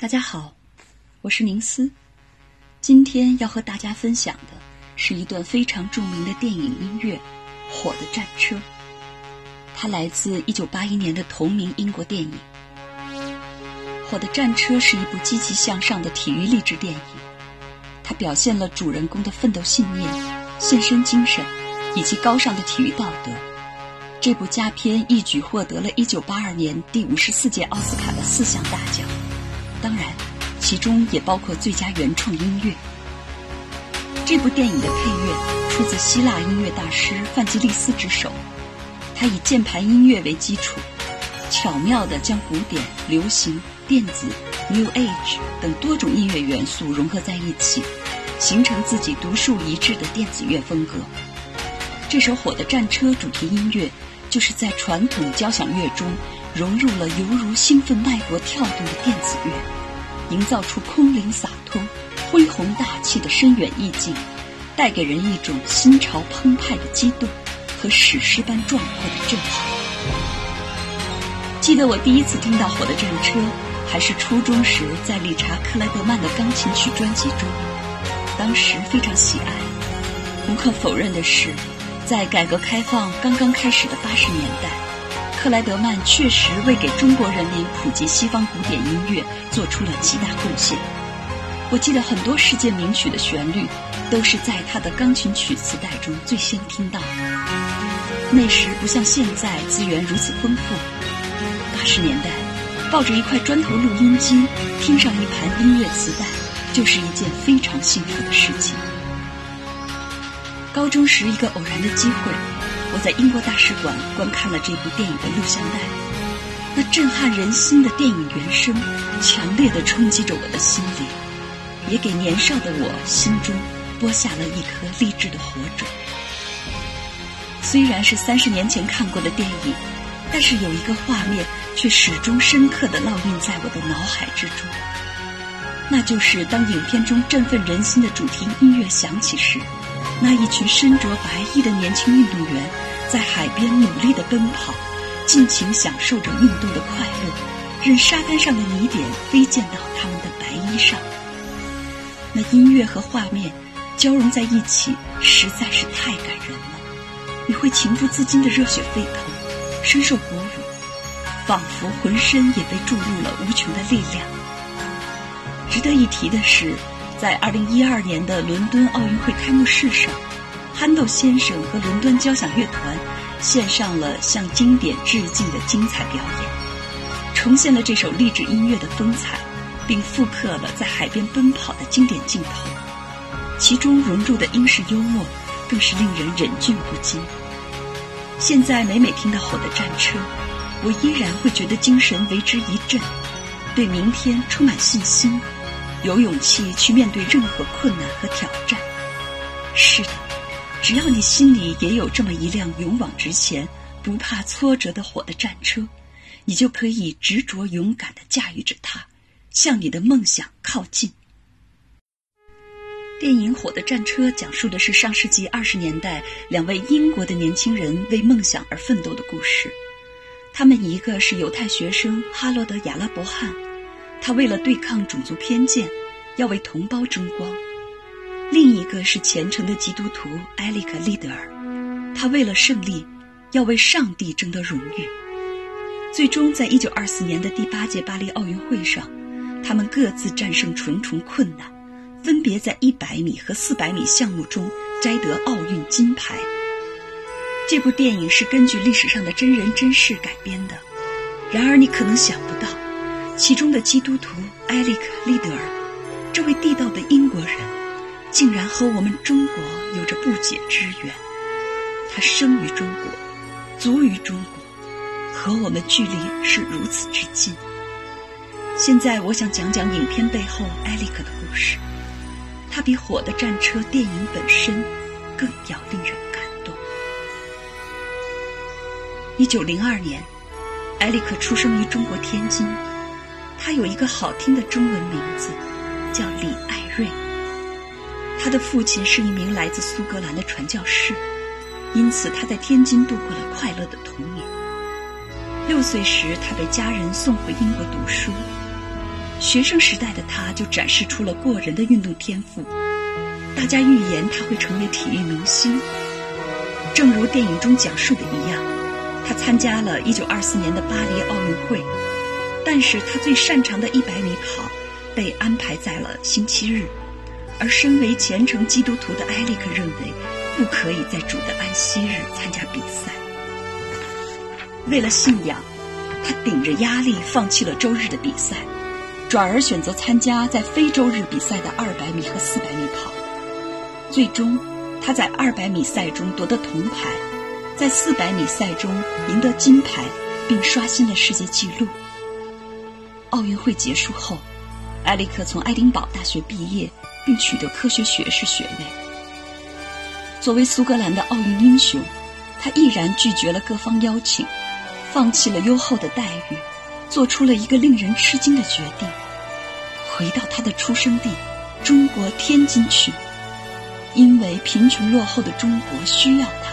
大家好，我是宁思。今天要和大家分享的是一段非常著名的电影音乐《火的战车》，它来自1981年的同名英国电影。《火的战车》是一部积极向上的体育励志电影，它表现了主人公的奋斗信念、献身精神以及高尚的体育道德。这部佳片一举获得了1982年第五十四届奥斯卡的四项大奖。当然，其中也包括最佳原创音乐。这部电影的配乐出自希腊音乐大师范吉利斯之手，他以键盘音乐为基础，巧妙地将古典、流行、电子、New Age 等多种音乐元素融合在一起，形成自己独树一帜的电子乐风格。这首《火的战车》主题音乐，就是在传统交响乐中。融入了犹如兴奋脉搏跳动的电子乐，营造出空灵洒脱、恢宏大气的深远意境，带给人一种心潮澎湃的激动和史诗般壮阔的震撼。记得我第一次听到《火的战车》，还是初中时在理查克莱德曼的钢琴曲专辑中，当时非常喜爱。无可否认的是，在改革开放刚刚开始的八十年代。克莱德曼确实为给中国人民普及西方古典音乐做出了极大贡献。我记得很多世界名曲的旋律，都是在他的钢琴曲磁带中最先听到的。那时不像现在资源如此丰富。八十年代，抱着一块砖头录音机，听上一盘音乐磁带，就是一件非常幸福的事情。高中时一个偶然的机会。我在英国大使馆观看了这部电影的录像带，那震撼人心的电影原声，强烈的冲击着我的心灵，也给年少的我心中播下了一颗励志的火种。虽然是三十年前看过的电影，但是有一个画面却始终深刻的烙印在我的脑海之中，那就是当影片中振奋人心的主题音乐响起时。那一群身着白衣的年轻运动员，在海边努力地奔跑，尽情享受着运动的快乐，任沙滩上的泥点飞溅到他们的白衣上。那音乐和画面交融在一起，实在是太感人了。你会情不自禁的热血沸腾，深受鼓舞，仿佛浑身也被注入了无穷的力量。值得一提的是。在二零一二年的伦敦奥运会开幕式上，憨豆先生和伦敦交响乐团献上了向经典致敬的精彩表演，重现了这首励志音乐的风采，并复刻了在海边奔跑的经典镜头，其中融入的英式幽默更是令人忍俊不禁。现在每每听到《火的战车》，我依然会觉得精神为之一振，对明天充满信心。有勇气去面对任何困难和挑战。是的，只要你心里也有这么一辆勇往直前、不怕挫折的火的战车，你就可以执着勇敢地驾驭着它，向你的梦想靠近。电影《火的战车》讲述的是上世纪二十年代两位英国的年轻人为梦想而奋斗的故事。他们一个是犹太学生哈罗德·亚拉伯汉。他为了对抗种族偏见，要为同胞争光；另一个是虔诚的基督徒埃里克·利德尔，他为了胜利，要为上帝争得荣誉。最终，在一九二四年的第八届巴黎奥运会上，他们各自战胜重重困难，分别在一百米和四百米项目中摘得奥运金牌。这部电影是根据历史上的真人真事改编的，然而你可能想不到。其中的基督徒埃里克·利德尔，这位地道的英国人，竟然和我们中国有着不解之缘。他生于中国，卒于中国，和我们距离是如此之近。现在，我想讲讲影片背后埃里克的故事。他比《火的战车》电影本身更要令人感动。一九零二年，埃里克出生于中国天津。他有一个好听的中文名字，叫李爱瑞。他的父亲是一名来自苏格兰的传教士，因此他在天津度过了快乐的童年。六岁时，他被家人送回英国读书。学生时代的他就展示出了过人的运动天赋，大家预言他会成为体育明星。正如电影中讲述的一样，他参加了1924年的巴黎奥运会，但是他最擅长的一百米跑被安排在了星期日，而身为虔诚基督徒的埃利克认为，不可以在主的安息日参加比赛。为了信仰，他顶着压力放弃了周日的比赛。转而选择参加在非洲日比赛的二百米和四百米跑，最终他在二百米赛中夺得铜牌，在四百米赛中赢得金牌，并刷新了世界纪录。奥运会结束后，埃里克从爱丁堡大学毕业，并取得科学学士学位。作为苏格兰的奥运英雄，他毅然拒绝了各方邀请，放弃了优厚的待遇。做出了一个令人吃惊的决定，回到他的出生地中国天津去，因为贫穷落后的中国需要他，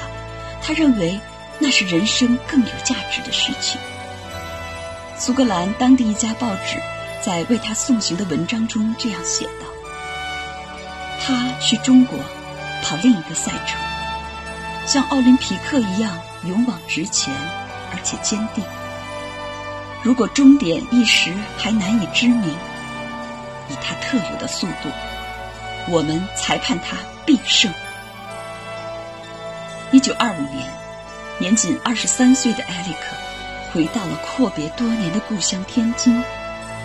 他认为那是人生更有价值的事情。苏格兰当地一家报纸在为他送行的文章中这样写道：“他去中国跑另一个赛程，像奥林匹克一样勇往直前，而且坚定。”如果终点一时还难以知名，以他特有的速度，我们裁判他必胜。一九二五年，年仅二十三岁的埃里克回到了阔别多年的故乡天津，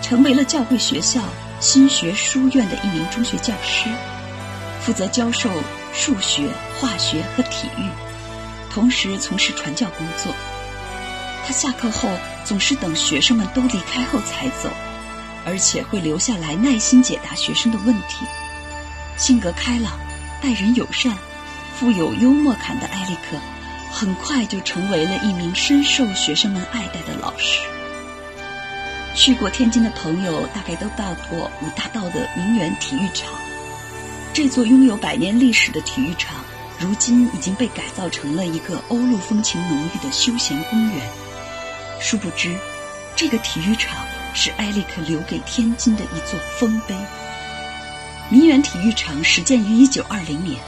成为了教会学校新学书院的一名中学教师，负责教授数学、化学和体育，同时从事传教工作。他下课后总是等学生们都离开后才走，而且会留下来耐心解答学生的问题。性格开朗、待人友善、富有幽默感的埃利克，很快就成为了一名深受学生们爱戴的老师。去过天津的朋友大概都到过五大道的名园体育场，这座拥有百年历史的体育场，如今已经被改造成了一个欧陆风情浓郁的休闲公园。殊不知，这个体育场是埃利克留给天津的一座丰碑。民园体育场始建于1920年，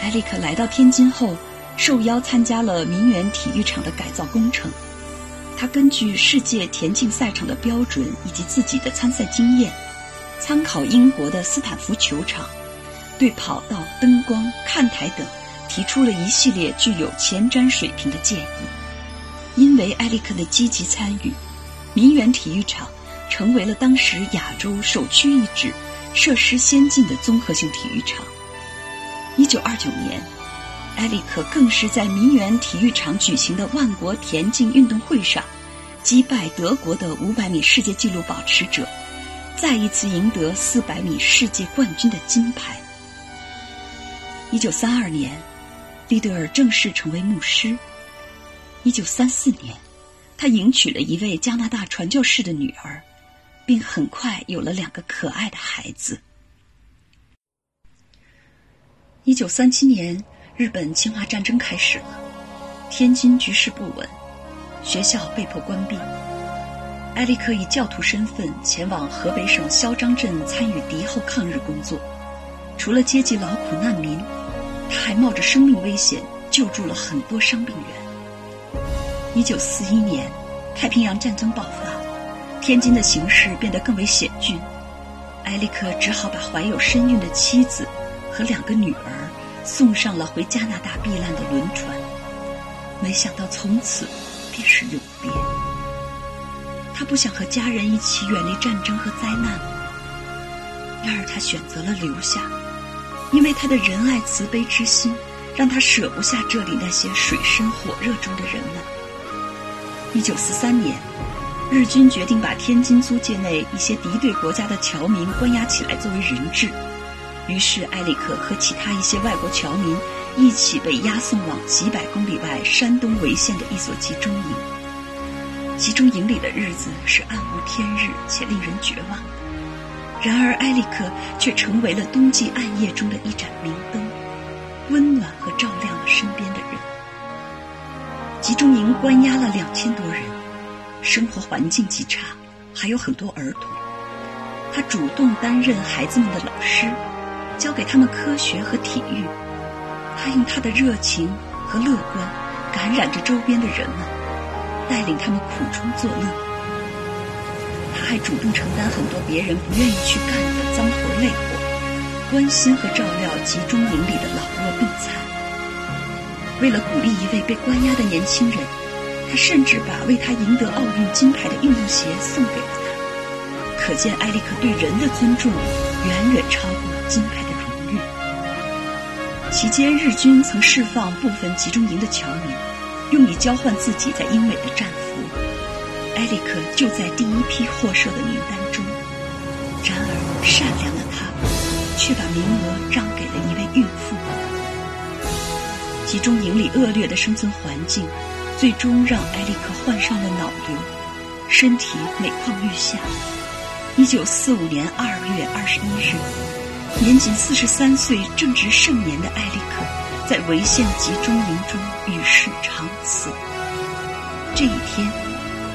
埃利克来到天津后，受邀参加了民园体育场的改造工程。他根据世界田径赛场的标准以及自己的参赛经验，参考英国的斯坦福球场，对跑道、灯光、看台等提出了一系列具有前瞻水平的建议。因为埃里克的积极参与，民园体育场成为了当时亚洲首屈一指、设施先进的综合性体育场。一九二九年，埃里克更是在民园体育场举行的万国田径运动会上，击败德国的五百米世界纪录保持者，再一次赢得四百米世界冠军的金牌。一九三二年，利德尔正式成为牧师。一九三四年，他迎娶了一位加拿大传教士的女儿，并很快有了两个可爱的孩子。一九三七年，日本侵华战争开始了，天津局势不稳，学校被迫关闭。埃利克以教徒身份前往河北省萧张镇参与敌后抗日工作，除了接济劳苦难民，他还冒着生命危险救助了很多伤病员。一九四一年，太平洋战争爆发，天津的形势变得更为险峻。埃利克只好把怀有身孕的妻子和两个女儿送上了回加拿大避难的轮船。没想到从此便是永别。他不想和家人一起远离战争和灾难，然而他选择了留下，因为他的仁爱慈悲之心，让他舍不下这里那些水深火热中的人们。一九四三年，日军决定把天津租界内一些敌对国家的侨民关押起来作为人质，于是埃里克和其他一些外国侨民一起被押送往几百公里外山东潍县的一所集中营。集中营里的日子是暗无天日且令人绝望，然而埃里克却成为了冬季暗夜中的一盏明灯，温暖和照亮了身边的人。集中营关押了两千多人，生活环境极差，还有很多儿童。他主动担任孩子们的老师，教给他们科学和体育。他用他的热情和乐观感染着周边的人们，带领他们苦中作乐。他还主动承担很多别人不愿意去干的脏活累活，关心和照料集中营里的老弱病残。为了鼓励一位被关押的年轻人，他甚至把为他赢得奥运金牌的运动鞋送给了他。可见，埃利克对人的尊重远远超过金牌的荣誉。期间，日军曾释放部分集中营的侨民，用以交换自己在英美的战俘。埃里克就在第一批获赦的名单中。然而，善良的他却把名额让给了一位孕妇。集中营里恶劣的生存环境，最终让埃里克患上了脑瘤，身体每况愈下。一九四五年二月二十一日，年仅四十三岁、正值盛年的埃里克，在潍县集中营中与世长辞。这一天，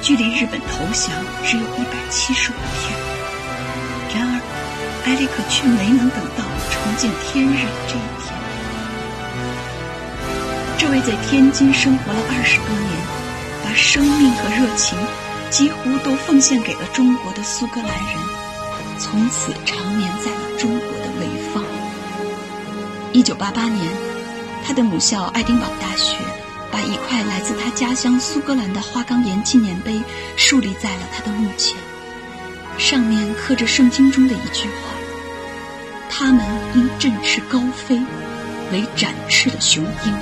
距离日本投降只有一百七十五天。然而，埃里克却没能等到重见天日的这一天。这位在天津生活了二十多年，把生命和热情几乎都奉献给了中国的苏格兰人，从此长眠在了中国。一九八八年，他的母校爱丁堡大学把一块来自他家乡苏格兰的花岗岩纪念碑树立在了他的墓前，上面刻着圣经中的一句话：“他们因振翅高飞，为展翅的雄鹰。”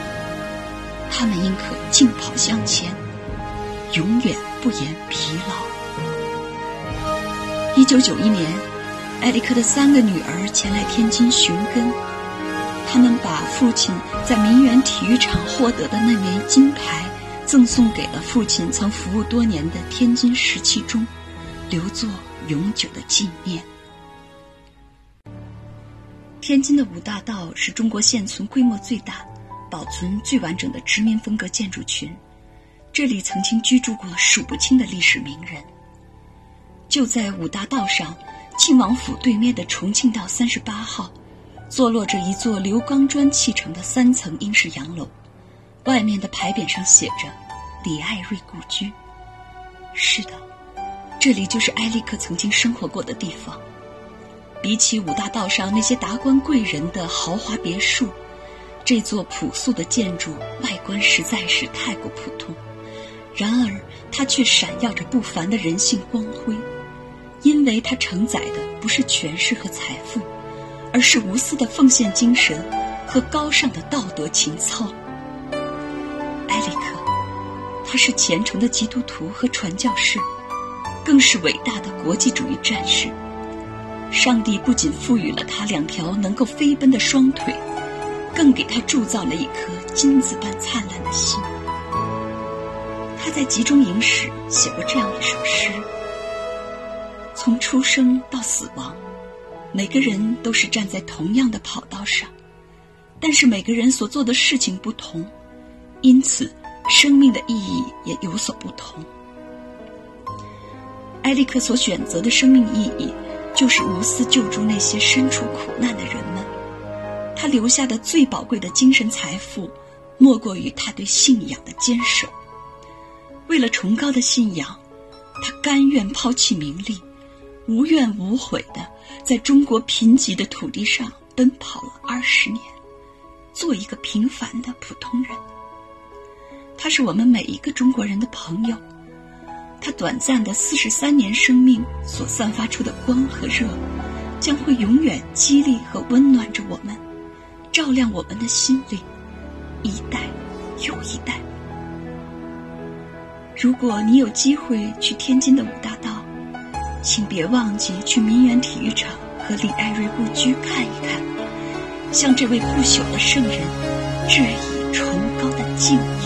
他们应可竞跑向前，永远不言疲劳。一九九一年，埃里克的三个女儿前来天津寻根，他们把父亲在民园体育场获得的那枚金牌赠送给了父亲曾服务多年的天津十七中，留作永久的纪念。天津的五大道是中国现存规模最大。保存最完整的殖民风格建筑群，这里曾经居住过数不清的历史名人。就在五大道上，庆王府对面的重庆道三十八号，坐落着一座刘钢砖砌成的三层英式洋楼，外面的牌匾上写着“李艾瑞故居”。是的，这里就是埃利克曾经生活过的地方。比起五大道上那些达官贵人的豪华别墅。这座朴素的建筑外观实在是太过普通，然而它却闪耀着不凡的人性光辉，因为它承载的不是权势和财富，而是无私的奉献精神和高尚的道德情操。埃里克，他是虔诚的基督徒和传教士，更是伟大的国际主义战士。上帝不仅赋予了他两条能够飞奔的双腿。更给他铸造了一颗金子般灿烂的心。他在集中营时写过这样一首诗：从出生到死亡，每个人都是站在同样的跑道上，但是每个人所做的事情不同，因此生命的意义也有所不同。埃利克所选择的生命意义，就是无私救助那些身处苦难的人们。他留下的最宝贵的精神财富，莫过于他对信仰的坚守。为了崇高的信仰，他甘愿抛弃名利，无怨无悔的在中国贫瘠的土地上奔跑了二十年，做一个平凡的普通人。他是我们每一个中国人的朋友。他短暂的四十三年生命所散发出的光和热，将会永远激励和温暖着我们。照亮我们的心灵，一代又一代。如果你有机会去天津的五大道，请别忘记去民园体育场和李艾瑞故居看一看，向这位不朽的圣人致以崇高的敬意。